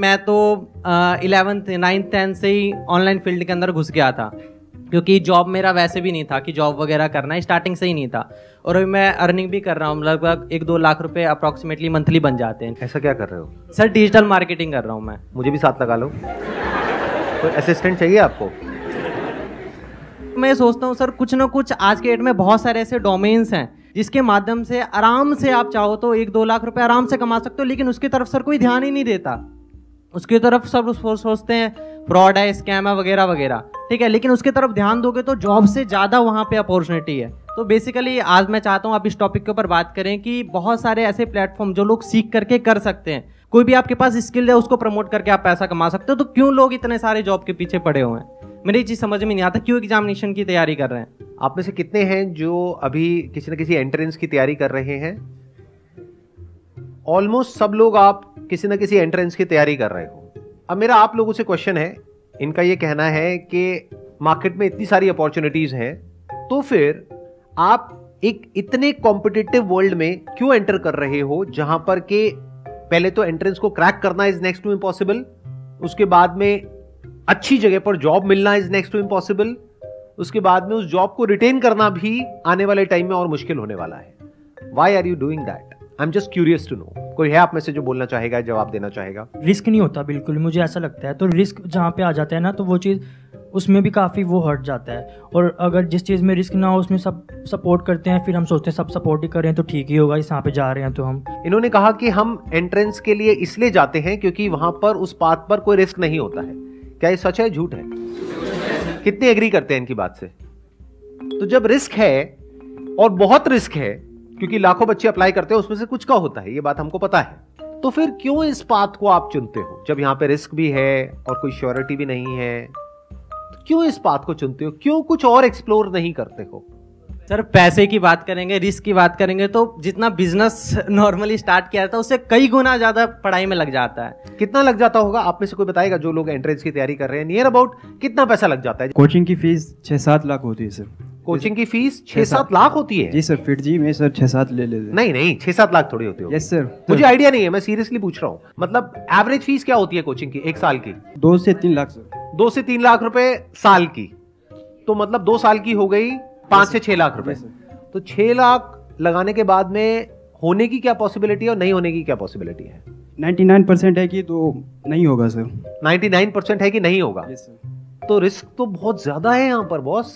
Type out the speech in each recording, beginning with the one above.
मैं तो eleventh ninth tenth से ही ऑनलाइन फ़ील्ड के अंदर घुस गया था। क्योंकि जॉब मेरा वैसे भी नहीं था कि जॉब वगैरह करना है स्टार्टिंग से ही नहीं था। और अभी मैं अर्निंग भी कर रहा हूँ लगभग एक दो लाख रुपए अप्रोक्सीमेटली मंथली बन जाते हैं। ऐसा क्या कर रहे हो? सर डिजिटल मार्केटिंग कर रहा हूँ मैं। मुझे भी साथ लगा लो। कोई असिस्टेंट चाहिए आपको? मैं सोचता हूँ सर कुछ ना कुछ आज के डेट में बहुत सारे ऐसे डोमेन्स हैं जिसके माध्यम से आराम से आप चाहो तो एक दो लाख रुपए आराम से कमा सकते हो लेकिन उसकी तरफ़ सर कोई ध्यान ही नहीं देता। उसकी तरफ़ सब सोचते हैं फ्रॉड है स्कैम है वगैरह वगैरह। ठीक है, लेकिन उसके तरफ़ ध्यान दोगे तो जॉब से ज़्यादा वहाँ पे अपॉर्चुनिटी है। तो बेसिकली आज मैं चाहता हूँ आप इस टॉपिक के ऊपर बात करें कि बहुत सारे ऐसे प्लेटफॉर्म जो लोग सीख करके कर सकते हैं। कोई भी आपके पास स्किल है, उसको प्रमोट करके आप पैसा कमा सकते हो तो क्यों लोग इतने सारे जॉब के पीछे पड़े हुए हैं? मेरी चीज़ समझ में नहीं आता, क्यों एग्जामिनेशन की तैयारी कर रहे हैं? आप में से कितने हैं जो अभी किसी न किसी एंट्रेंस की तैयारी कर रहे हैं? ऑलमोस्ट सब लोग आप किसी न किसी एंट्रेंस की तैयारी कर रहे हो। अब मेरा आप लोगों से क्वेश्चन है, इनका ये कहना है कि मार्केट में इतनी सारी अपॉर्चुनिटीज़ हैं तो फिर आप एक इतने कॉम्पिटिटिव वर्ल्ड में क्यों एंटर कर रहे हो, जहाँ पर के पहले तो एंट्रेंस को क्रैक करना इज़ नेक्स्ट टू इम्पॉसिबल उसके बाद में अच्छी जगह पर जॉब मिलना इज़ नेक्स्ट टू इम्पॉसिबल उसके बाद में उस जॉब को रिटेन करना भी आने वाले टाइम में और मुश्किल होने वाला है। Why are you doing that I am just curious to know कोई है आप में से जो बोलना चाहेगा जवाब देना चाहेगा? रिस्क नहीं होता बिल्कुल। मुझे ऐसा लगता है। तो रिस्क जहाँ पे आ जाता है ना तो वो चीज़ उसमें भी काफ़ी वो हट जाता है। और अगर जिस चीज़ में रिस्क ना हो उसमें सब सपोर्ट करते हैं फिर हम सोचते हैं सब सपोर्ट ही करें तो ठीक ही होगा इस यहाँ पे जा रहे हैं तो हम। इन्होंने कहा कि हम एंट्रेंस के लिए इसलिए जाते हैं क्योंकि वहाँ पर उस पाथ पर कोई रिस्क नहीं होता है। क्या ये सच है झूठ है? कितने एग्री करते हैं इनकी बात से? तो जब रिस्क है और बहुत रिस्क है क्योंकि लाखों बच्चे अप्लाई करते हैं उसमें से कुछ का होता है ये बात हमको पता है। तो फिर क्यों इस पाथ को आप चुनते हो? जब यहाँ पे रिस्क भी है और कोई श्योरिटी भी नहीं है तो क्यों इस पाथ को चुनते हो? क्यों कुछ और एक्सप्लोर नहीं करते हो? सर पैसे की बात करेंगे रिस्क की बात करेंगे तो जितना बिज़नेस नॉर्मली स्टार्ट किया जाता है उससे कई गुना ज़्यादा पढ़ाई में लग जाता है। कितना लग जाता होगा? आप में से कोई बताएगा जो लोग एंट्रेंस की तैयारी कर रहे हैं? नियर अबाउट कितना पैसा लग जाता है? कोचिंग की फ़ीस छह सात लाख होती है सर कोचिंग की फ़ीस छह सात लाख होती है। जी सर फिर जी में सर छह सात ले लेते नहीं नहीं छह सात लाख थोड़ी होती है यस सर मुझे आइडिया नहीं है मैं सीरियसली पूछ रहा हूँ। मतलब एवरेज फ़ीस क्या होती है कोचिंग की एक साल की? दो से तीन लाख सर दो से तीन लाख रुपए साल की। तो मतलब दो साल की हो गई पाँच से छह लाख रुपए। तो छह लाख लगाने के बाद में होने की क्या पॉसिबिलिटी है और नहीं होने की क्या पॉसिबिलिटी है? 99 परसेंट है कि तो नहीं होगा सर 99 परसेंट है कि नहीं होगा? यस सर तो रिस्क तो बहुत ज़्यादा है यहाँ पर बॉस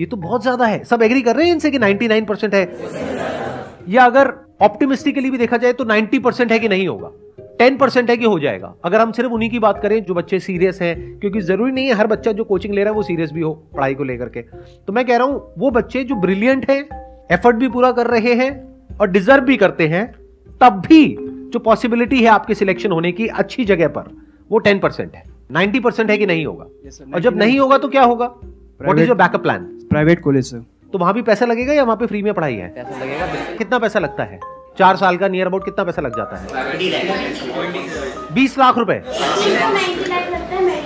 ये तो बहुत ज़्यादा है। सब एग्री कर रहे हैं इनसे कि 99 परसेंट है? या अगर ऑप्टिमिस्टिकली भी देखा जाए तो 90 परसेंट है कि नहीं होगा? 10 परसेंट है कि हो जाएगा? अगर हम सिर्फ़ उन्हीं की बात करें जो बच्चे सीरियस हैं क्योंकि ज़रूरी नहीं है हर बच्चा जो कोचिंग ले रहा है वो सीरियस भी हो पढ़ाई को लेकर के। तो मैं कह रहा हूँ वो बच्चे जो ब्रिलियंट हैं एफर्ट भी पूरा कर रहे हैं और डिजर्व भी करते हैं तब भी जो पॉसिबिलिटी है आपके सिलेक्शन होने की अच्छी जगह पर वो टेन परसेंट है। नाइन्टी परसेंट है कि नहीं होगा? Yes, sir. और जब नहीं होगा तो क्या होगा? What is your backup plan private college sir तो वहाँ भी पैसा लगेगा या वहाँ पे फ्री में पढ़ाई है? पैसा लगेगा कितना पैसा लगता है? चार साल का नियर अबाउट कितना पैसा लग जाता है? बीस लाख रुपए।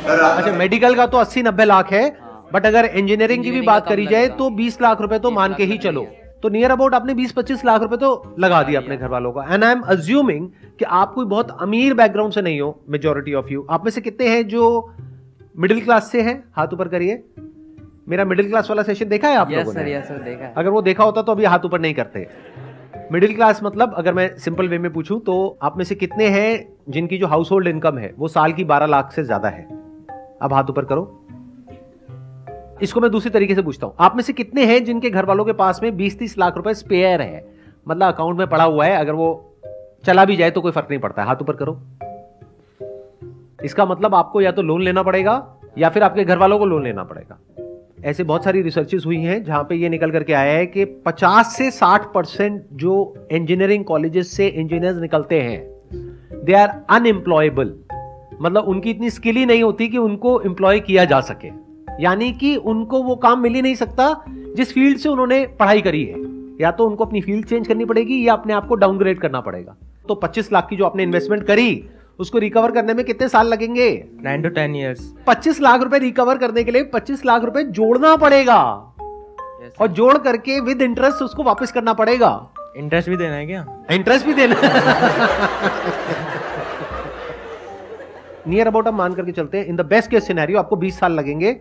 अच्छा मेडिकल का तो अस्सी नब्बे लाख है बट अगर इंजीनियरिंग की भी बात करी जाए तो बीस लाख रुपए तो मान के ही चलो। तो नियर अबाउट आपने 20-25 लाख रुपए तो लगा दिया अपने घर वालों को। एंड आई एम अज्यूमिंग कि आप कोई बहुत अमीर बैकग्राउंड से नहीं हो मेजोरिटी ऑफ़ यू आप में से कितने हैं जो मिडिल क्लास से हैं? हाथ ऊपर करिए। मेरा मिडिल क्लास वाला सेशन देखा है आप लोगों ने? यस सर देखा है। अगर वो देखा होता तो अभी हाथ ऊपर नहीं करते। मिडिल क्लास मतलब अगर मैं सिंपल वे में पूछूँ तो आप में से कितने हैं जिनकी जो हाउस होल्ड इनकम है वो साल की 12 लाख से ज़्यादा है? अब हाथ ऊपर करो। इसको मैं दूसरी तरीके से पूछता हूँ। आप में से कितने हैं जिनके घर वालों के पास में बीस तीस लाख रुपए स्पेयर है? मतलब अकाउंट में पड़ा हुआ है अगर वो चला भी जाए तो कोई फ़र्क नहीं पड़ता है। हाथ ऊपर करो। इसका मतलब आपको या तो लोन लेना पड़ेगा या फिर आपके घर वालों को लोन लेना पड़ेगा। ऐसे बहुत सारी रिसर्चेस हुई हैं, जहाँ पे ये निकल करके आया है कि 50 से 60 परसेंट जो इंजीनियरिंग कॉलेजेस से इंजीनियर्स निकलते हैं दे आर अनएम्प्लॉयबल मतलब उनकी इतनी स्किल ही नहीं होती कि उनको एम्प्लॉय किया जा सके। यानी कि उनको वो काम मिल ही नहीं सकता जिस फ़ील्ड से उन्होंने पढ़ाई करी है। या तो उनको अपनी फ़ील्ड चेंज करनी पड़ेगी या अपने आप को डाउनग्रेड करना पड़ेगा। तो 25 लाख की जो आपने इन्वेस्टमेंट करी उसको रिकवर करने में कितने साल लगेंगे? Nine to ten years 25 lakh रुपए रिकवर करने के लिए 25 लाख रुपए जोड़ना पड़ेगा। Yes, और जोड़ करके विद इंटरेस्ट उसको वापस करना पड़ेगा। इंटरेस्ट भी देना है क्या? इंटरेस्ट भी देना। नियर अबाउट हम मान करके चलते हैं। In the best case scenario आपको 20 साल लगेंगे।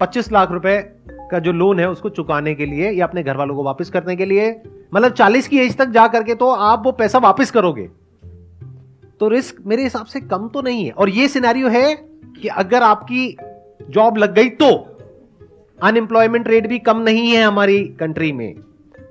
25 लाख रुपए का जो लोन है उसको चुकाने के लिए या अपने घर वालों को वापस करने के लिए। मतलब 40 की एज तक जा करके तो आप वो पैसा वापस करोगे। तो रिस्क मेरे हिसाब से कम तो नहीं है। और ये सिनेरियो है कि अगर आपकी जॉब लग गई तो अनएम्प्लॉयमेंट रेट भी कम नहीं है हमारी कंट्री में।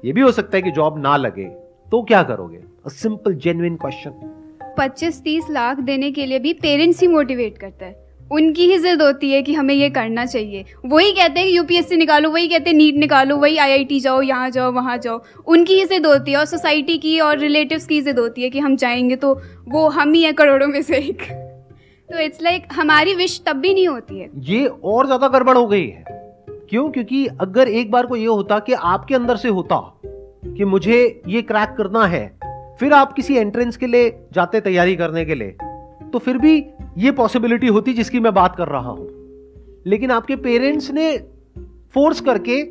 ये भी हो सकता है कि जॉब ना लगे। तो क्या करोगे? सिंपल जेन्युइन क्वेश्चन पच्चीस तीस लाख देने के लिए भी पेरेंट्स ही मोटिवेट करता है। उनकी ही जिद होती है कि हमें ये करना चाहिए। वही कहते हैं कि यूपीएससी निकालो वही कहते हैं नीट निकालो वही आईआईटी जाओ यहाँ जाओ वहाँ जाओ। उनकी ही जिद होती है और सोसाइटी की और रिलेटिव्स की जिद होती है कि हम जाएँगे तो वो हम ही हैं करोड़ों में से एक। तो इट्स लाइक like, हमारी विश तब भी नहीं होती है। ये और ज़्यादा गड़बड़ हो गई है। क्यों? क्योंकि अगर एक बार को ये होता कि आपके अंदर से होता कि मुझे ये क्रैक करना है फिर आप किसी एंट्रेंस के लिए जाते तैयारी करने के लिए तो फिर भी ये पॉसिबिलिटी होती जिसकी मैं बात कर रहा हूँ। लेकिन आपके पेरेंट्स ने फोर्स करके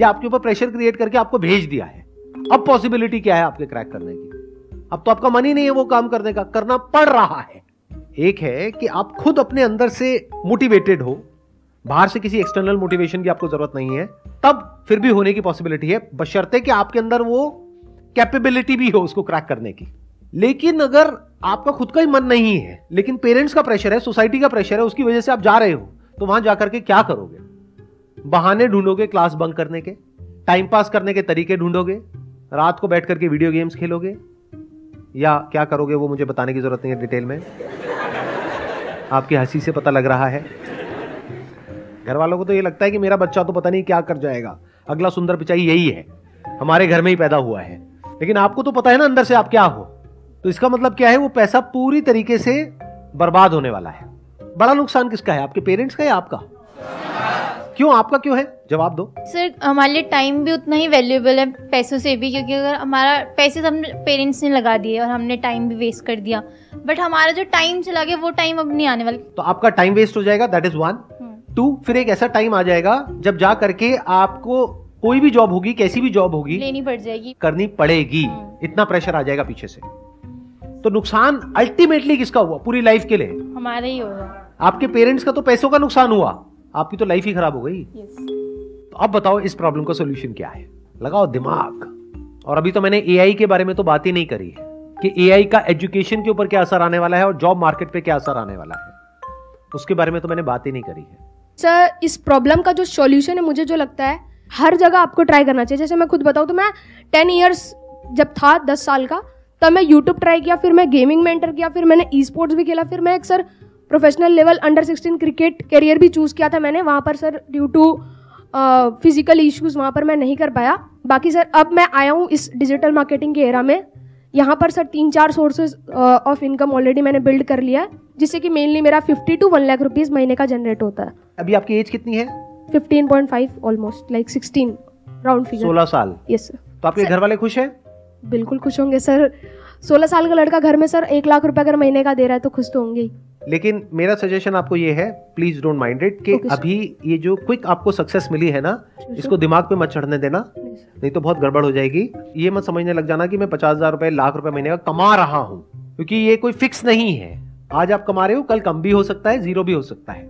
या आपके ऊपर प्रेशर क्रिएट करके आपको भेज दिया है। अब पॉसिबिलिटी क्या है आपके क्रैक करने की? अब तो आपका मन ही नहीं है वो काम करने का, करना पड़ रहा है। एक है कि आप खुद अपने अंदर से मोटिवेटेड हो। बाहर से किसी एक्सटर्नल मोटिवेशन की आपको ज़रूरत नहीं है। तब फिर भी होने की पॉसिबिलिटी है। बशर्ते कि आपके अंदर वो कैपेबिलिटी भी हो उसको क्रैक करने की। लेकिन अगर आपका खुद का ही मन नहीं है, लेकिन पेरेंट्स का प्रेशर है, सोसाइटी का प्रेशर है, उसकी वजह से आप जा रहे हो तो वहाँ जाकर के क्या करोगे? बहाने ढूंढोगे क्लास बंक करने के टाइम पास करने के तरीके ढूंढोगे, रात को बैठ करके वीडियो गेम्स खेलोगे, या क्या करोगे वो मुझे बताने की ज़रूरत नहीं है डिटेल में। आपकी हँसी से पता लग रहा है। घर वालों को तो ये लगता है कि मेरा बच्चा तो पता नहीं क्या कर जाएगा। अगला सुंदर पिचाई यही है, हमारे घर में ही पैदा हुआ है। लेकिन आपको तो पता है ना अंदर से आप क्या हो। तो इसका मतलब क्या है? वो पैसा पूरी तरीके से बर्बाद होने वाला है। बड़ा नुकसान किसका है? आपके पेरेंट्स का या आपका? क्यों? आपका क्यों है? जवाब दो। सर हमारे लिए टाइम भी उतना ही वैल्यूएबल है पैसों से भी क्योंकि अगर हमारा पैसे हमने पेरेंट्स ने लगा दिए और हमने टाइम भी वेस्ट कर दिया। बट हमारा जो टाइम चला गया वो टाइम अब नहीं आने वाला। तो आपका टाइम वेस्ट हो जाएगा दैट इज़ वन टू फिर एक ऐसा टाइम आ जाएगा जब जा करके आपको कोई भी जॉब होगी कैसी भी जॉब होगी लेनी पड़ जाएगी। करनी पड़ेगी। हम्म। इतना प्रेशर आ जाएगा पीछे से। तो नुकसान अल्टीमेटली किसका हुआ? पूरी लाइफ के लिए? हमारा ही होगा। आपके पेरेंट्स का तो पैसों का नुकसान हुआ। आपकी तो लाइफ ही खराब हो गई। यस तो अब बताओ इस प्रॉब्लम का सोल्यूशन क्या है? लगाओ दिमाग। और अभी तो मैंने एआई के बारे में तो बात ही नहीं करी है कि एआई का एजुकेशन के ऊपर क्या असर आने वाला है और जॉब मार्केट पे क्या असर आने वाला है। उसके बारे में तो मैंने बात ही नहीं करी है। सर इस प्रॉब्लम का जो सॉल्यूशन है मुझे जो लगता है हर जगह आपको ट्राई करना चाहिए। जैसे मैं खुद बताऊँ तो मैं टेन ईयर्स जब था दस साल का तब मैं यूट्यूब ट्राई किया फिर मैं गेमिंग में एंटर किया फिर मैंने ई स्पोर्ट्स भी खेला फिर मैं एक sir professional level under sixteen cricket career भी चूज़ किया था मैंने। वहाँ पर sir due to physical issues वहाँ पर मैं नहीं कर पाया। बाकी सर अब मैं आया हूँ इस डिजिटल मार्केटिंग के एरा में। यहाँ पर सर तीन चार सोर्सेज ऑफ़ इनकम ऑलरेडी मैंने बिल्ड कर लिया है जिससे कि मेनली मेरा fifty to one lakh rupees महीने का जनरेट होता है। अभी आपकी एज कितनी है? Fifteen point five almost like sixteen round figure सोलह साल। यस सर तो आपके घर वाले खुश हैं? बिल्कुल खुश होंगे सर। सोलह साल का लड़का घर में सर एक लाख रुपए अगर महीने का दे रहा है तो खुश तो होंगे लेकिन मेरा सजेशन आपको ये है प्लीज़ डोंट माइंड इट कि Okay, अभी ये जो क्विक आपको सक्सेस मिली है ना इसको दिमाग पे मत चढ़ने देना नहीं तो बहुत गड़बड़ हो जाएगी। ये मत समझने लग जाना कि मैं पचास हज़ार रुपए लाख रुपए महीने का कमा रहा हूँ क्योंकि ये कोई फिक्स नहीं है। आज आप कमा रहे हो कल कम भी हो सकता है ज़ीरो भी हो सकता है।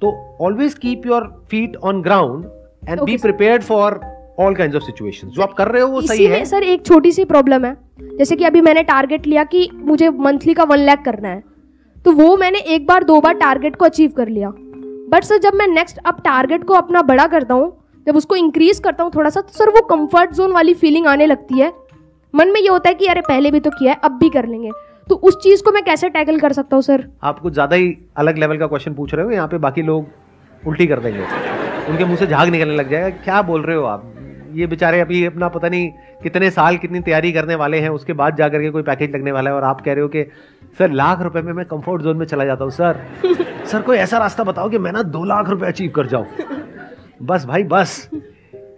तो always keep your feet on ground and be prepare for all kind of situation जो आप कर रहे हो वो सही है। सर एक छोटी सी प्रॉब्लम है। जैसे कि अभी मैंने टारगेट लिया कि मुझे मंथली का वन लाख करना है। तो वो मैंने एक बार दो बार टारगेट को अचीव कर लिया। बट सर जब मैं नेक्स्ट अब टारगेट को अपना बड़ा करता हूँ जब उसको इंक्रीज करता हूँ थोड़ा सा तो सर वो कंफर्ट जोन वाली फीलिंग आने लगती है। मन में ये होता है कि अरे पहले भी तो किया है अब भी कर लेंगे। तो उस चीज़ को मैं कैसे टैकल कर सकता हूँ सर आप कुछ ज़्यादा ही अलग लेवल का क्वेश्चन पूछ रहे हो यहाँ पे बाकी लोग उल्टी कर देंगे। उनके मुँह से झाग निकलने लग जाएगा क्या बोल रहे हो आप? ये बेचारे अभी अपना पता नहीं कितने साल कितनी तैयारी करने वाले हैं उसके बाद जाकर के कोई पैकेज लगने वाला है और आप कह रहे हो कि सर लाख रुपए में मैं कंफर्ट जोन में चला जाता हूँ सर। सर कोई ऐसा रास्ता बताओ कि मैं ना दो लाख रुपए अचीव कर जाऊँ। बस भाई बस।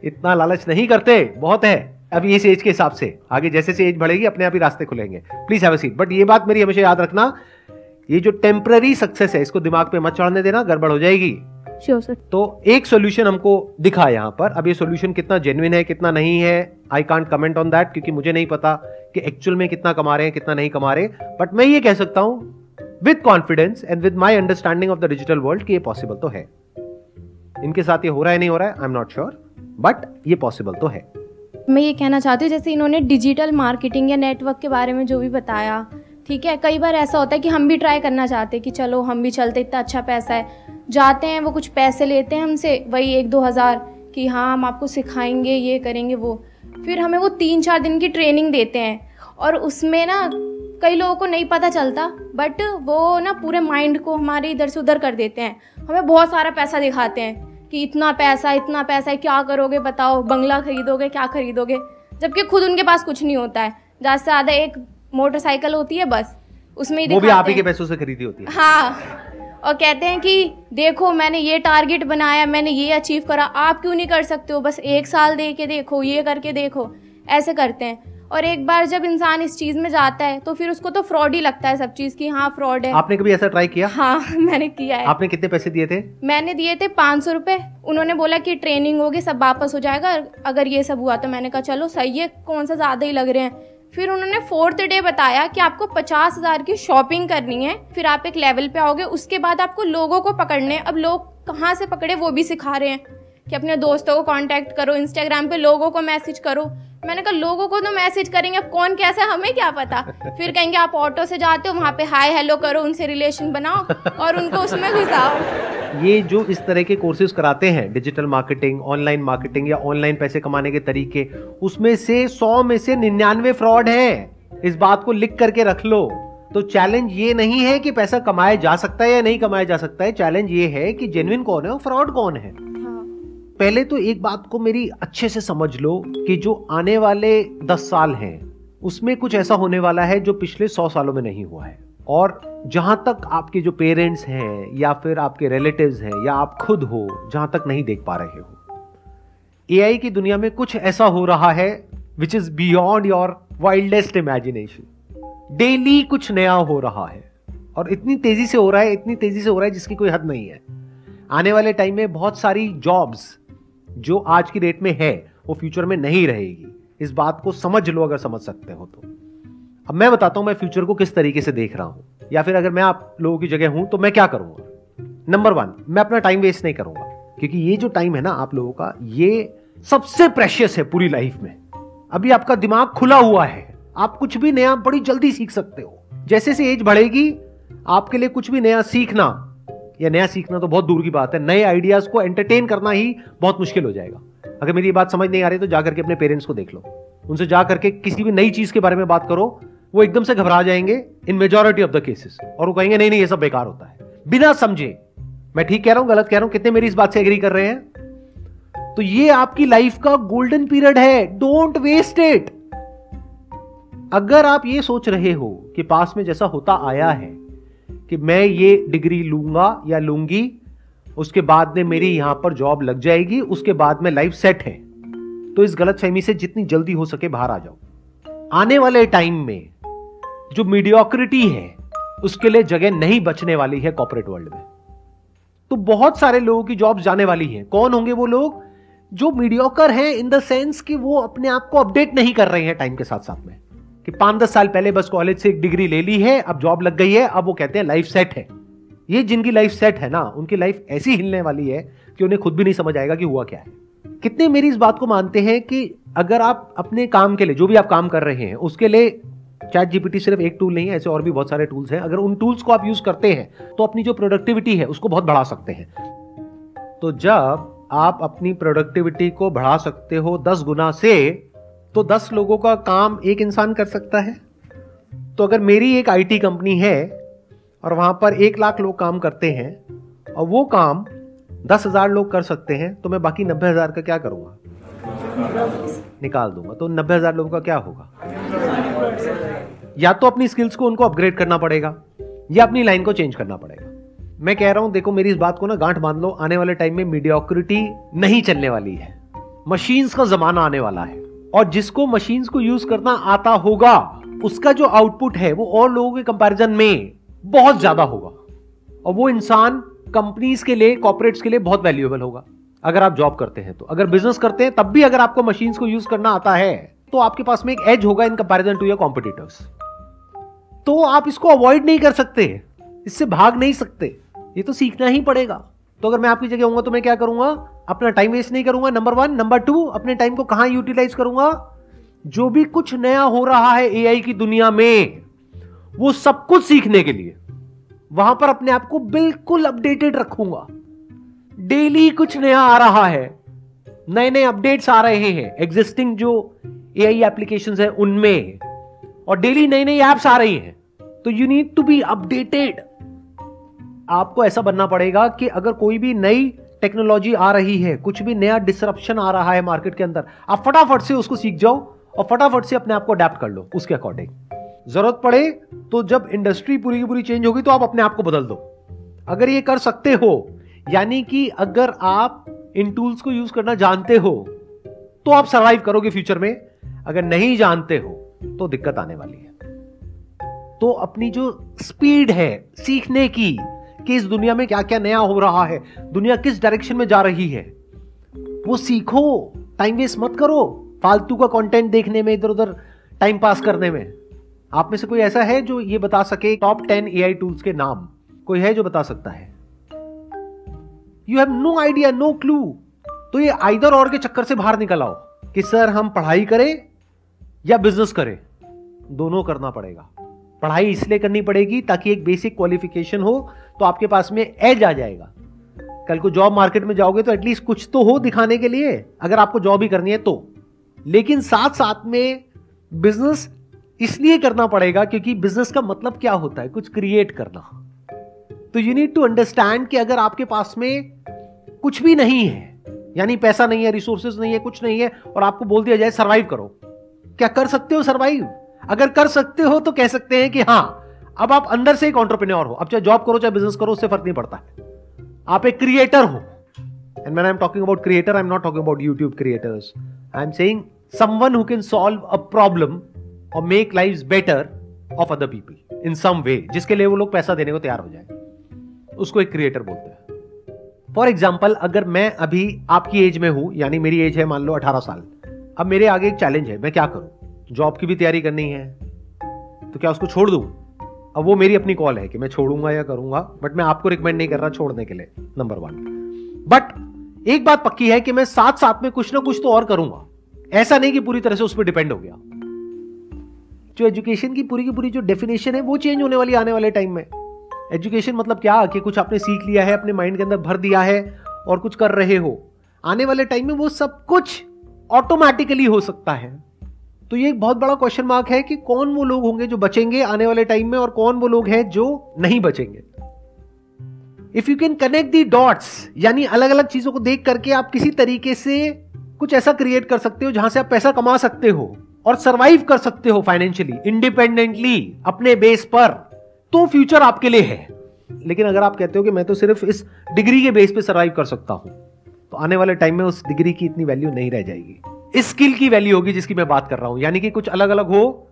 इतना लालच नहीं करते बहुत है। अभी इस एज के हिसाब से। आगे जैसे जैसे एज बढ़ेगी अपने आप ही रास्ते खुलेंगे। Please have a seat but ये बात मेरी हमेशा याद रखना ये जो टेम्पररी सक्सेस है इसको दिमाग पे मत चढ़ने देना गड़बड़ हो जाएगी। श्योर सर तो एक सोल्यूशन हमको दिखा यहाँ पर। अब ये सोल्यूशन कितना जेन्युइन है कितना नहीं है I can't comment on that क्योंकि मुझे नहीं पता कि एक्चुअल में कितना कमा रहे हैं कितना नहीं कमा रहे। बट मैं ये कह सकता हूँ with confidence and with my understanding of the digital world कि ये पॉसिबल तो है। इनके साथ ये हो रहा है नहीं हो रहा है I am not sure but ये पॉसिबल तो है। मैं ये कहना चाहती हूँ जैसे इन्होंने डिजिटल मार्केटिंग या नेटवर्क के बारे में जो भी बताया ठीक है? कई बार ऐसा होता है कि हम भी ट्राई करना चाहते हैं कि चलो हम भी चलते इतना अच्छा पैसा है। जाते हैं वो कुछ पैसे लेते हैं हमसे वही एक दो हज़ार कि हाँ हम आपको सिखाएँगे ये करेंगे वो। फिर हमें वो तीन चार दिन की ट्रेनिंग देते हैं। और उसमें ना कई लोगों को नहीं पता चलता बट वो ना पूरे माइंड को हमारे इधर से उधर कर देते हैं। हमें बहुत सारा पैसा दिखाते हैं कि इतना पैसा इतना पैसा है क्या करोगे बताओ बंगला खरीदोगे क्या खरीदोगे? जबकि खुद उनके पास कुछ नहीं होता है। ज़्यादा से ज़्यादा एक मोटरसाइकिल होती है बस। उसमें ही वो भी आप ही के पैसों से खरीदी होती है। हाँ। और कहते हैं कि देखो मैंने ये टारगेट बनाया मैंने ये अचीव करा। आप क्यों नहीं कर सकते हो? बस एक साल दे के देखो ये करके देखो। ऐसे करते हैं। और एक बार जब इंसान इस चीज़ में जाता है तो फिर उसको तो फ्रॉड ही लगता है सब चीज़ की। हाँ फ्रॉड है। आपने कभी ऐसा ट्राई किया? हाँ मैंने किया है। आपने कितने पैसे दिए थे? मैंने दिए थे पाँच सौ रुपये उन्होंने बोला कि ट्रेनिंग होगी सब वापस हो जाएगा। अगर ये सब हुआ तो मैंने कहा चलो सही है कौन सा ज़्यादा ही लग रहे हैं? फिर उन्होंने फोर्थ डे बताया कि आपको पचास हज़ार की शॉपिंग करनी है फिर आप एक लेवल पे आओगे उसके बाद आपको लोगों को पकड़ने अब लोग कहाँ से पकड़े वो भी सिखा रहे हैं कि अपने दोस्तों को कांटेक्ट करो इंस्टाग्राम पे लोगों को मैसेज करो। मैंने कहा लोगों को तो मैसेज करेंगे अब कौन कैसा है, हमें क्या पता? फिर कहेंगे आप ऑटो से जाते हो वहाँ पे हाय हेलो करो उनसे रिलेशन बनाओ और उनको उसमें घुसाओ। ये जो इस तरह के कोर्सेज कराते हैं डिजिटल मार्केटिंग ऑनलाइन मार्केटिंग या ऑनलाइन पैसे कमाने के तरीके उसमें से सौ में से निन्यानवे फ्रॉड है। इस बात को लिख करके रख लो। तो चैलेंज ये नहीं है कि पैसा कमाया जा सकता है या नहीं कमाया जा सकता है। चैलेंज ये है कि जेन्युइन कौन है और फ्रॉड कौन है। पहले तो एक बात को मेरी अच्छे से समझ लो कि जो आने वाले दस साल हैं उसमें कुछ ऐसा होने वाला है जो पिछले सौ सालों में नहीं हुआ है। और जहाँ तक आपके जो पेरेंट्स हैं या फिर आपके रिलेटिव्स हैं या आप खुद हो, जहाँ तक नहीं देख पा रहे हो। एआई की दुनिया में कुछ ऐसा हो रहा है which is beyond your wildest imagination daily कुछ नया हो रहा है और इतनी तेज़ी से हो रहा है, इतनी तेज़ी से हो रहा है जिसकी कोई हद नहीं है। आने वाले टाइम में बहुत सारी जॉब्स जो आज की डेट में है, वो फ्यूचर में नहीं रहेगी। इस बात को समझ लो अगर समझ सकते हो तो। अब मैं बताता हूँ मैं फ्यूचर को किस तरीके से देख रहा हूँ। या फिर अगर मैं आप लोगों की जगह हूँ तो मैं क्या करूँगा? नंबर वन मैं अपना टाइम वेस्ट नहीं करूँगा। क्योंकि ये जो टाइम है ना आप लोगों का, ये सबसे प्रेशियस है पूरी लाइफ में। अभी आपका दिमाग खुला हुआ है। आप कुछ भी नया, बड़ी जल्दी सीख सकते हो। जैसे जैसे एज बढ़ेगी, आपके लिए कुछ भी नया सीखना, या नया सीखना तो बहुत दूर की बात है, नए आइडियाज़ को एंटरटेन करना ही बहुत मुश्किल हो जाएगा। अगर मेरी ये बात समझ नहीं आ रही तो जाकर के अपने पेरेंट्स को देख लो। उनसे जा करके किसी भी नई चीज़ के बारे में बात करो वो एकदम से घबरा जाएँगे in majority of the cases और वो कहेंगे, नहीं नहीं, ये सब बेकार होता है। बिना समझे, मैं ठीक कह रहा हूँ, गलत कह रहा हूँ, कितने मेरी इस बात से एग्री कर रहे हैं? तो ये आपकी लाइफ का गोल्डन पीरियड है। डोंट वेस्ट इट अगर आप ये सोच रहे हो कि पास में जैसा होता आया है कि मैं ये डिग्री लूँगा या लूँगी, उसके बाद में मेरी यहाँ पर जॉब लग जाएगी, उसके बाद में लाइफ सेट है तो इस गलत फहमी से जितनी जल्दी हो सके बाहर आ जाओ। आने वाले टाइम में जो मीडियोक्रिटी है, उसके लिए जगह नहीं बचने वाली है कॉर्पोरेट वर्ल्ड में। तो बहुत सारे लोगों की जॉब जाने वाली हैं। कौन होंगे वो लोग? जो मीडियोकर हैं इन द सेंस कि वो अपने आप को अपडेट नहीं कर रहे हैं टाइम के साथ साथ में। कि पाँच दस साल पहले बस कॉलेज से एक डिग्री ले ली है, अब जॉब लग गई है, अब वो कहते हैं लाइफ सेट है। ये जिनकी लाइफ सेट है ना, उनकी लाइफ ऐसी हिलने वाली है कि उन्हें खुद भी नहीं समझ आएगा कि हुआ क्या है। कितने मेरी इस बात को मानते हैं कि अगर आप अपने काम के लिए, जो भी आप काम कर रहे हैं, उसके लिए चैट जीपीटी सिर्फ़ एक टूल नहीं है, ऐसे और भी बहुत सारे टूल्स हैं। अगर उन टूल्स को आप यूज़ करते हैं तो अपनी जो प्रोडक्टिविटी है, उसको बहुत बढ़ा सकते हैं। तो जब आप अपनी प्रोडक्टिविटी को बढ़ा सकते हो दस गुना से तो दस लोगों का काम एक इंसान कर सकता है। तो अगर मेरी एक आईटी कंपनी है, और वहाँ पर एक लाख लोग काम करते हैं, और वो काम दस हज़ार लोग कर सकते हैं तो मैं बाकी नब्बे हज़ार का क्या करूँगा? निकाल दूँगा। तो नब्बे हज़ार लोगों का क्या होगा? या तो अपनी स्किल्स को उनको अपग्रेड करना पड़ेगा, या अपनी लाइन को चेंज करना पड़ेगा। मैं कह रहा हूँ, देखो, मेरी इस बात को ना गांठ बाँध लो, आने वाले टाइम में मीडियोक्रिटी नहीं चलने वाली है। मशीन्स का जमाना आने वाला है। और जिसको मशीन्स को यूज़ करना आता होगा, उसका जो आउटपुट है, वो और लोगों के कंपैरिजन में बहुत ज़्यादा होगा। और वो इंसान कंपनीज़ के लिए कॉर्पोरेट्स के लिए बहुत वैल्यूएबल होगा। अगर आप जॉब करते हैं तो। अगर बिज़नेस करते हैं, तब भी अगर आपको मशीन्स को यूज़ करना आता है तो आपके पास में एक एज होगा in comparison to your competitors तो आप इसको अवॉइड नहीं कर सकते। इससे भाग नहीं सकते। ये तो सीखना ही पड़ेगा। तो अगर मैं आपकी जगह होऊँगा तो मैं क्या करूँगा? अपना टाइम वेस्ट नहीं करूँगा नंबर वन नंबर टू अपने टाइम को कहाँ यूटिलाइज करूँगा? जो भी कुछ नया हो रहा है एआई की दुनिया में, वो सब कुछ सीखने के लिए। वहाँ पर अपने आप को बिल्कुल अपडेटेड रखूँगा। डेली कुछ नया आ रहा है। नए नए अपडेट्स आ रहे हैं। एग्जिस्टिंग जो एआई एप्लीकेशंस है, उनमें। और डेली नई नई एप्स आ रही हैं। तो you need to be updated आपको ऐसा बनना पड़ेगा कि अगर कोई भी नई टेक्नोलॉजी आ रही है, कुछ भी नया डिसरप्शन आ रहा है मार्केट के अंदर, आप फटाफट से उसको सीख जाओ और फटाफट से अपने आप को अडेप्ट कर लो उसके अकॉर्डिंग ज़रूरत पड़े तो जब इंडस्ट्री पूरी की पूरी चेंज होगी तो आप अपने आप को बदल दो। अगर ये कर सकते हो, यानी कि अगर आप इन टूल्स को यूज़ करना जानते हो तो आप सर्वाइव करोगे फ्यूचर में। अगर नहीं जानते हो तो दिक्कत आने वाली है। तो अपनी जो स्पीड है सीखने की कि इस दुनिया में क्या क्या नया हो रहा है, दुनिया किस डायरेक्शन में जा रही है, वो सीखो टाइम वेस्ट मत करो, फालतू का कंटेंट देखने में इधर उधर टाइम पास करने में। आप में से कोई ऐसा है जो ये बता सके टॉप टेन एआई टूल्स के नाम? कोई है जो बता सकता है? You have no idea no clue तो ये आइदर और के चक्कर से बाहर निकल आओ कि, सर, हम पढ़ाई करें या बिज़नेस करे, दोनों करना पड़ेगा। पढ़ाई इसलिए करनी पड़ेगी ताकि एक बेसिक क्वालिफिकेशन हो तो आपके पास में एज आ जाएगा। कल को जॉब मार्केट में जाओगे तो एटलीस्ट कुछ तो हो दिखाने के लिए, अगर आपको जॉब ही करनी है तो। लेकिन साथ साथ में बिज़नेस इसलिए करना पड़ेगा क्योंकि बिज़नेस का मतलब क्या होता है? कुछ क्रिएट करना। तो यू नीड टू अंडरस्टैंड कि अगर आपके पास में कुछ भी नहीं है, यानी पैसा नहीं है रिसोर्सेज नहीं है, कुछ नहीं है, और आपको बोल दिया जाए सर्वाइव करो। क्या कर सकते हो सरवाइव अगर कर सकते हो तो कह सकते हैं कि हाँ अब आप अंदर से एक ऑन्टरप्रेन्योर हो। अब चाहे जॉब करो, चाहे बिज़नेस करो, उससे फ़र्क नहीं पड़ता। है आप एक क्रिएटर हो। And man I am talking about creator I am not talking about YouTube creators I am saying someone who can solve a problem और make life better of other people in some way जिसके लिए वो लोग पैसा देने को तैयार हो जाए। उसको एक क्रिएटर बोलते हैं। फॉर एग्ज़ाम्पल अगर मैं अभी आपकी एज में हूँ, यानी मेरी एज है मान लो अठारह साल। अब मेरे आगे एक चैलेंज है, मैं क्या करूँ? जॉब की भी तैयारी करनी है तो क्या उसको छोड़ दूँ? अब वो मेरी अपनी कॉल है कि मैं छोड़ूँगा या करूँगा बट मैं आपको रिकमेंड नहीं कर रहा छोड़ने के लिए नंबर वन बट एक बात पक्की है कि मैं साथ साथ में कुछ ना कुछ तो और करूँगा। ऐसा नहीं कि पूरी तरह से उस पर डिपेंड हो गया। जो एजुकेशन की पूरी की पूरी जो डेफिनेशन है, वो चेंज होने वाली आने वाले टाइम में। एजुकेशन मतलब क्या? कि कुछ आपने सीख लिया है, अपने माइंड के अंदर भर दिया है, और कुछ कर रहे हो। आने वाले टाइम में वो सब कुछ ऑटोमेटिकली हो सकता है। तो ये एक बहुत बड़ा क्वेश्चन मार्क है कि कौन वो लोग होंगे जो बचेंगे आने वाले टाइम में और कौन वो लोग हैं जो नहीं बचेंगे। If you can connect the dots यानी अलग अलग चीज़ों को देख करके आप किसी तरीके से कुछ ऐसा क्रिएट कर सकते हो जहाँ से आप पैसा कमा सकते हो और सरवाइव कर सकते हो फाइनेंशियली इंडिपेंडेंटली अपने बेस पर। तो फ्यूचर आपके लिए है। लेकिन अगर आप कहते हो कि मैं तो सिर्फ़ इस डिग्री के बेस पे सरवाइव कर सकता हूँ। तो आने वाले टाइम में उस डिग्री की इतनी वैल्यू नहीं रह जाएगी। इस स्किल की वैल्यू होगी जिसकी मैं बात कर रहा हूँ। यानी कि कुछ अलग अलग हो,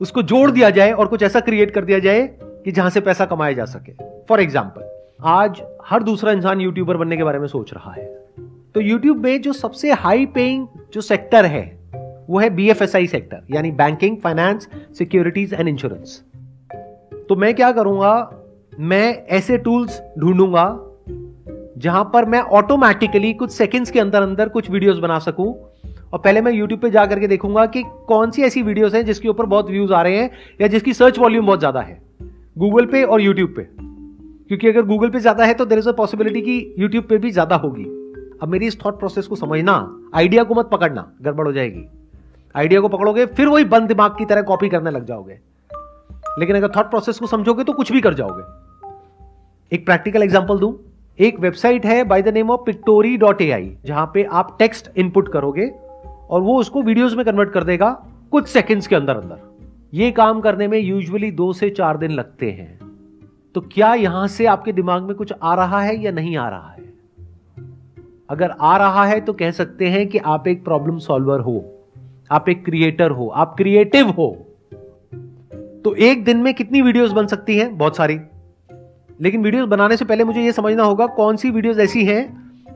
उसको जोड़ दिया जाए और कुछ ऐसा क्रिएट कर दिया जाए कि जहाँ से पैसा कमाया जा सके। फॉर एग्ज़ाम्पल आज हर दूसरा इंसान यूट्यूबर बनने के बारे में सोच रहा है। तो यूट्यूब में जो सबसे हाई पेइंग जो सेक्टर है, वो है बीएफएसआई सेक्टर यानी banking finance securities and insurance तो मैं क्या करूँगा? मैं ऐसे टूल्स ढूंढूँगा जहाँ पर मैं ऑटोमेटिकली कुछ सेकंड्स के अंदर अंदर कुछ वीडियोस बना सकूँ। और पहले मैं यूट्यूब पे जाकर के देखूँगा कि कौन सी ऐसी वीडियोस हैं जिसके ऊपर बहुत व्यूज़ आ रहे हैं या जिसकी सर्च वॉल्यूम बहुत ज़्यादा है। गूगल पे और यूट्यूब पे। क्योंकि अगर गूगल पे ज़्यादा है तो देर इज़ अ पॉसिबिलिटी कि यूट्यूब पे भी ज़्यादा होगी। अब मेरी इस थॉट प्रोसेस को समझना आइडिया को मत पकड़ना, गड़बड़ हो जाएगी। आइडिया को पकड़ोगे, फिर वही बंद दिमाग की तरह कॉपी करने लग जाओगे। लेकिन अगर थॉट प्रोसेस को समझोगे तो कुछ भी कर जाओगे। एक प्रैक्टिकल एग्ज़ाम्पल दूँ। एक वेबसाइट है by the name of Pictory dot A I जहाँ पे आप टेक्स्ट इनपुट करोगे और वो उसको वीडियोस में कन्वर्ट कर देगा कुछ सेकंड्स के अंदर अंदर। ये काम करने में यूजुअली दो से चार दिन लगते हैं। तो क्या यहाँ से आपके दिमाग में कुछ आ रहा है या नहीं आ रहा है? अगर आ रहा है तो कह सकते हैं कि आप एक प्रॉब्लम सॉल्वर हो, आप एक क्रिएटर हो, आप क्रिएटिव हो। तो एक दिन में कितनी वीडियोस बन सकती हैं? बहुत सारी। लेकिन वीडियोस बनाने से पहले मुझे यह समझना होगा कौन सी वीडियोस ऐसी हैं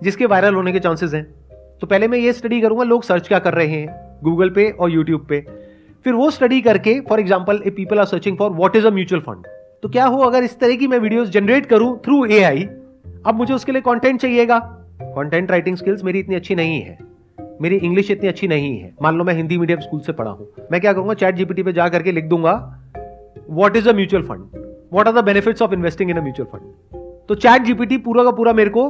जिसके वायरल होने के चांसेस हैं। तो पहले मैं ये स्टडी करूँगा लोग सर्च क्या कर रहे हैं गूगल पे और यूट्यूब पे। फिर वो स्टडी करके for example a people are searching for what is a mutual fund तो क्या हो अगर इस तरह की मैं वीडियोस जनरेट करूँ थ्रू एआई अब मुझे उसके लिए कॉन्टेंट चाहिएगा। कॉन्टेंट राइटिंग स्किल्स मेरी इतनी अच्छी नहीं है। मेरी इंग्लिश इतनी अच्छी नहीं है। मान लो मैं हिंदी मीडियम स्कूल से पढ़ा हूँ। मैं क्या करूँगा चैट जीपीटी पे जा करके लिख दूँगा what is a mutual fund what are the benefits of investing in a mutual fund तो चैट जीपीटी पूरा का पूरा मेरे को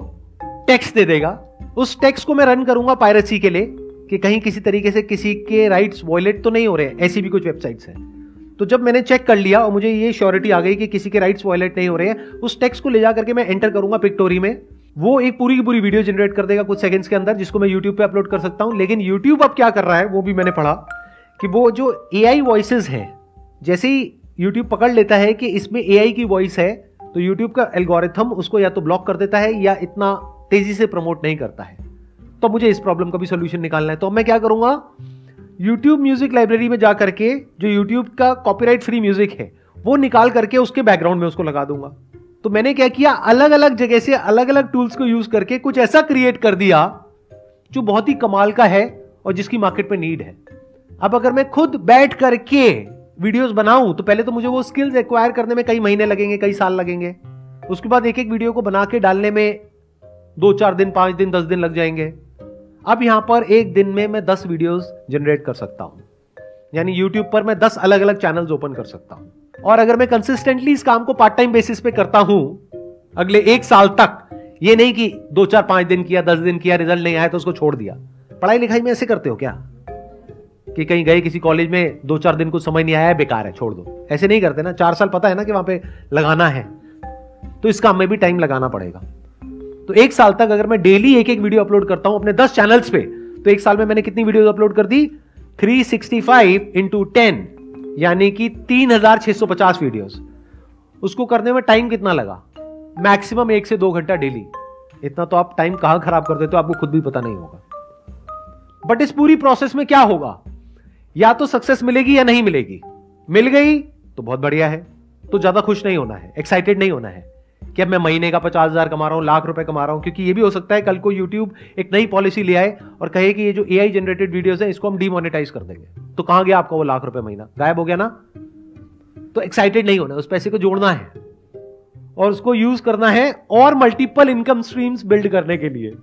टेक्स्ट दे देगा। उस टेक्स्ट को मैं रन करूँगा पायरेसी के लिए कि कहीं किसी तरीके से किसी के राइट्स वॉयलेट तो नहीं हो रहे हैं। ऐसी भी कुछ वेबसाइट्स हैं। तो जब मैंने चेक कर लिया और मुझे ये श्योरिटी आ गई कि किसी के राइट्स वॉयलेट नहीं हो रहे हैं, उस टेक्स्ट को ले जा करके मैं एंटर करूँगा पिक्टोरी में। वो एक पूरी की पूरी वीडियो जनरेट कर देगा कुछ सेकंड्स के अंदर, जिसको मैं यूट्यूब पे अपलोड कर सकता हूँ। लेकिन यूट्यूब अब क्या कर रहा है, वो भी मैंने पढ़ा कि वो जो ए आई वॉइसेज है, जैसे ही यूट्यूब पकड़ लेता है कि इसमें AI की वॉइस है तो यूट्यूब का एल्गोरिथम उसको या तो ब्लॉक कर देता है या इतना तेज़ी से प्रमोट नहीं करता है। तो मुझे इस प्रॉब्लम का भी सोल्यूशन निकालना है। तो मैं क्या करूँगा? यूट्यूब म्यूज़िक लाइब्रेरी में जा करके जो यूट्यूब का कॉपीराइट फ्री म्यूज़िक है, वो निकाल करके उसके बैकग्राउंड में उसको लगा दूँगा। तो मैंने क्या किया? अलग अलग जगह से अलग अलग टूल्स को यूज़ करके कुछ ऐसा क्रिएट कर दिया, जो बहुत ही कमाल का है और जिसकी मार्केट में नीड है। अब अगर मैं खुद बैठ करके वीडियोस बनाऊँ तो पहले तो मुझे वो स्किल्स एक्वायर करने में कई महीने लगेंगे, कई साल लगेंगे। उसके बाद एक एक वीडियो को बना के डालने में दो चार दिन, पाँच दिन, दस दिन लग जाएँगे। अब यहाँ पर एक दिन में मैं दस वीडियोस जनरेट कर सकता हूँ। यानी यूट्यूब पर मैं दस अलग अलग चैनल्स ओपन कर सकता हूँ। और अगर मैं कंसिस्टेंटली इस काम को पार्ट टाइम बेसिस पे करता हूँ, अगले एक साल तक, ये नहीं कि दो चार पाँच दिन किया, दस दिन किया रिज़ल्ट नहीं आया तो उसको छोड़ दिया। पढ़ाई लिखाई में ऐसे करते हो क्या? कि कहीं गए किसी कॉलेज में दो चार दिन कुछ समझ नहीं आया, बेकार है, छोड़ दो। ऐसे नहीं करते ना, चार साल पता है ना कि वहाँ पे लगाना है। तो इस काम में भी टाइम लगाना पड़ेगा। तो एक साल तक अगर मैं डेली एक एक वीडियो अपलोड करता हूँ अपने दस चैनल्स पे तो एक साल में मैंने कितनी वीडियो अपलोड कर दी? 365 सिक्सटी फाइव इंटू टेन यानी कि 3650 वीडियोस उसको करने में टाइम कितना लगा? मैक्सिमम एक से दो घंटा डेली इतना तो आप टाइम कहाँ खराब कर देते हो आपको खुद भी पता नहीं होगा। बट इस पूरी प्रोसेस में क्या होगा? या तो सक्सेस मिलेगी या नहीं मिलेगी। मिल गई तो बहुत बढ़िया है। तो ज़्यादा खुश नहीं होना है एक्साइटेड नहीं होना है कि अब मैं महीने का पचास हज़ार कमा रहा हूँ, लाख रुपए कमा रहा हूँ, क्योंकि ये भी हो सकता है कल को यूट्यूब एक नई पॉलिसी ले आए और कहे कि ये जो ए जनरेटेड वीडियोस है, इसको हम डीमोनेटाइज कर देंगे। तो कहाँ गया आपका वो लाख रुपए महीना? गायब हो गया ना? तो एक्साइटेड नहीं होना उस पैसे को जोड़ना है और उसको यूज़ करना है और मल्टीपल इनकम स्ट्रीम्स बिल्ड करने के लिए।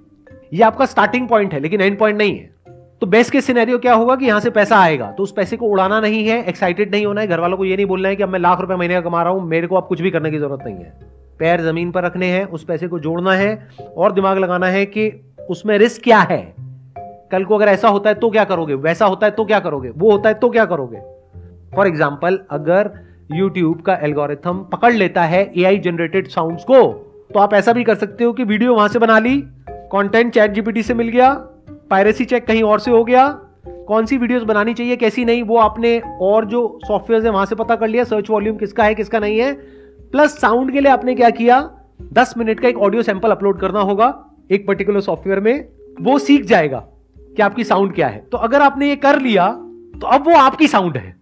ये आपका स्टार्टिंग पॉइंट है, लेकिन एंड पॉइंट नहीं है। तो बेस्ट के सिनेरियो क्या होगा कि यहाँ से पैसा आएगा? तो उस पैसे को उड़ाना नहीं है एक्साइटेड नहीं होना है घर वालों को ये नहीं बोलना है कि अब मैं लाख रुपए महीने का कमा रहा हूँ, मेरे को अब कुछ भी करने की ज़रूरत नहीं है। पैर ज़मीन पर रखने हैं, उस पैसे को जोड़ना है और दिमाग लगाना है कि उसमें रिस्क क्या है? कल को अगर ऐसा होता है तो क्या करोगे? वैसा होता है तो क्या करोगे? वो होता है तो क्या करोगे? फॉर एग्ज़ाम्पल अगर यूट्यूब का एल्गोरिथम पकड़ लेता है AI जनरेटेड साउंड को तो आप ऐसा भी कर सकते हो कि वीडियो वहाँ से बना ली कंटेंट चैट जीपीटी से मिल गया पायरेसी चेक कहीं और से हो गया? कौन सी वीडियोस बनानी चाहिए, कैसी नहीं, वो आपने और जो सॉफ्टवेयर है वहाँ से पता कर लिया सर्च वॉल्यूम किसका है, किसका नहीं है। प्लस साउंड के लिए आपने क्या किया? दस मिनट का एक ऑडियो सैंपल अपलोड करना होगा एक पर्टिकुलर सॉफ्टवेयर में, वो सीख जाएगा कि आपकी साउंड क्या है। तो अगर आपने ये कर लिया तो अब वो आपकी साउंड है।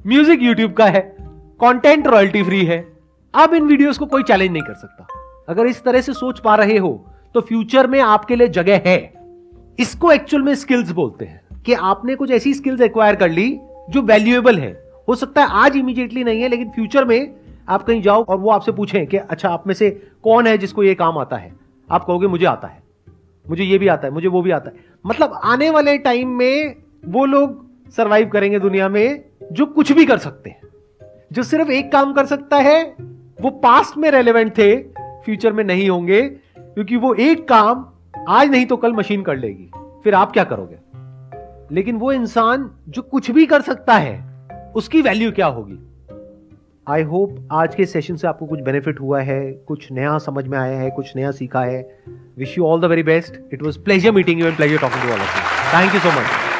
म्यूज़िक यूट्यूब का है कंटेंट रॉयल्टी फ्री है। अब इन वीडियोस को कोई चैलेंज नहीं कर सकता। अगर इस तरह से सोच पा रहे हो तो फ्यूचर में आपके लिए जगह है। इसको एक्चुअल में स्किल्स बोलते हैं। कि आपने कुछ ऐसी स्किल्स एक्वायर कर ली जो वैल्यूएबल है। हो सकता है आज इमीडिएटली नहीं है, लेकिन फ्यूचर में आप कहीं जाओ और वो आपसे पूछें कि अच्छा आप में से कौन है जिसको ये काम आता है? आप कहोगे, मुझे आता है। मुझे ये भी आता है, मुझे वो भी आता है। मतलब आने वाले टाइम में वो लोग सरवाइव करेंगे दुनिया में जो कुछ भी कर सकते हैं। जो सिर्फ़ एक काम कर सकता है, वो पास्ट में रेलेवेंट थे फ्यूचर में नहीं होंगे, क्योंकि वो एक काम आज नहीं तो कल मशीन कर लेगी, फिर आप क्या करोगे? लेकिन वो इंसान जो कुछ भी कर सकता है, उसकी वैल्यू क्या होगी? आई होप आज के सेशन से आपको कुछ बेनिफिट हुआ है, कुछ नया समझ में आया है, कुछ नया सीखा है। Wish you all the very best it was pleasure meeting you and pleasure talking to all of you thank you so much